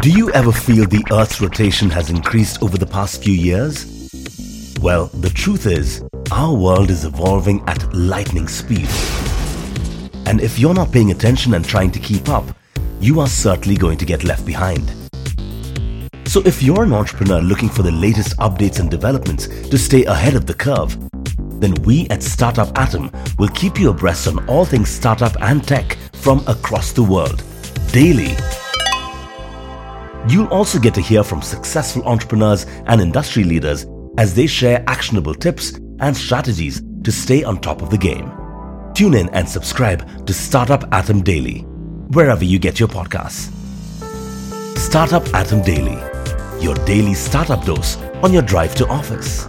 Do you ever feel the Earth's rotation has increased over the past few years? Well, the truth is, our world is evolving at lightning speed. And if you're not paying attention and trying to keep up, you are certainly going to get left behind. So if you're an entrepreneur looking for the latest updates and developments to stay ahead of the curve, then we at Startup Atom will keep you abreast on all things startup and tech from across the world, daily. You'll also get to hear from successful entrepreneurs and industry leaders as they share actionable tips and strategies to stay on top of the game. Tune in and subscribe to Startup Atom Daily, wherever you get your podcasts. Startup Atom Daily, your daily startup dose on your drive to office.